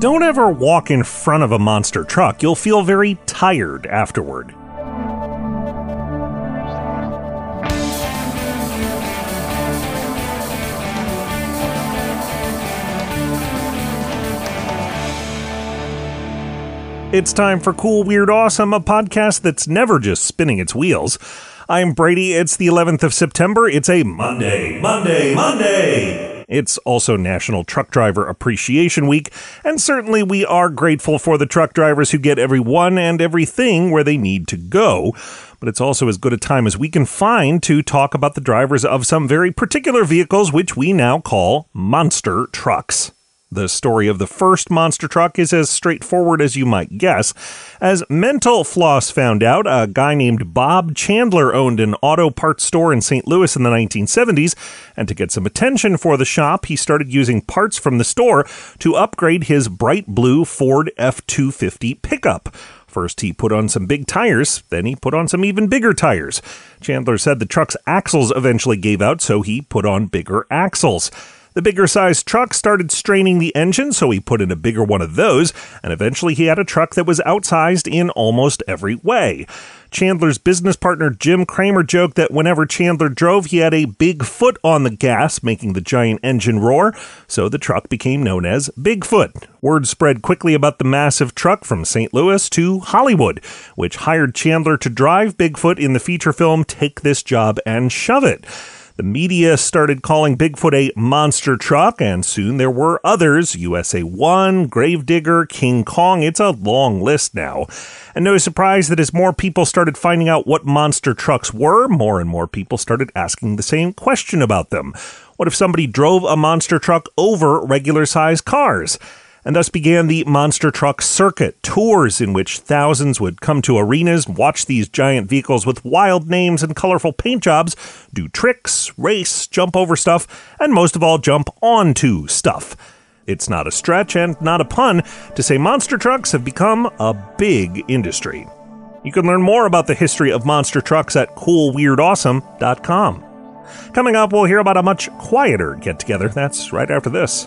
Don't ever walk in front of a monster truck. You'll feel very tired afterward. It's time for Cool, Weird, Awesome, a podcast that's never just spinning its wheels. I'm Brady. It's the 11th of September. It's a Monday, Monday, Monday. It's also National Truck Driver Appreciation Week, and certainly we are grateful for the truck drivers who get everyone and everything where they need to go. But it's also as good a time as we can find to talk about the drivers of some very particular vehicles, which we now call monster trucks. The story of the first monster truck is as straightforward as you might guess. As Mental Floss found out, a guy named Bob Chandler owned an auto parts store in St. Louis in the 1970s, and to get some attention for the shop, he started using parts from the store to upgrade his bright blue Ford F 250 pickup. First, he put on some big tires, then, he put on some even bigger tires. Chandler said the truck's axles eventually gave out, so he put on bigger axles. The bigger sized truck started straining the engine, so he put in a bigger one of those, and eventually he had a truck that was outsized in almost every way. Chandler's business partner Jim Kramer joked that whenever Chandler drove, he had a big foot on the gas, making the giant engine roar, so the truck became known as Bigfoot. Word spread quickly about the massive truck from St. Louis to Hollywood, which hired Chandler to drive Bigfoot in the feature film Take This Job and Shove It. The media started calling Bigfoot a monster truck, and soon there were others USA 1, Gravedigger, King Kong. It's a long list now. And no surprise that as more people started finding out what monster trucks were, more and more people started asking the same question about them. What if somebody drove a monster truck over regular sized cars? And thus began the Monster Truck Circuit, tours in which thousands would come to arenas, watch these giant vehicles with wild names and colorful paint jobs, do tricks, race, jump over stuff, and most of all, jump onto stuff. It's not a stretch and not a pun to say monster trucks have become a big industry. You can learn more about the history of monster trucks at coolweirdawesome.com. Coming up, we'll hear about a much quieter get together. That's right after this.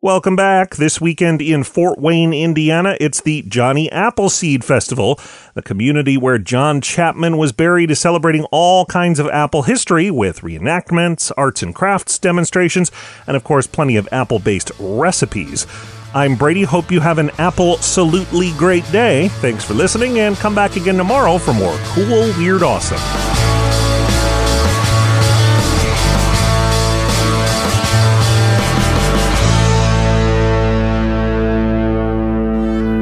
Welcome back. This weekend in Fort Wayne, Indiana, it's the Johnny Appleseed Festival, the community where John Chapman was buried is celebrating all kinds of apple history with reenactments, arts and crafts demonstrations, and of course, plenty of apple based recipes. I'm Brady. Hope you have an absolutely great day. Thanks for listening, and come back again tomorrow for more cool, weird, awesome.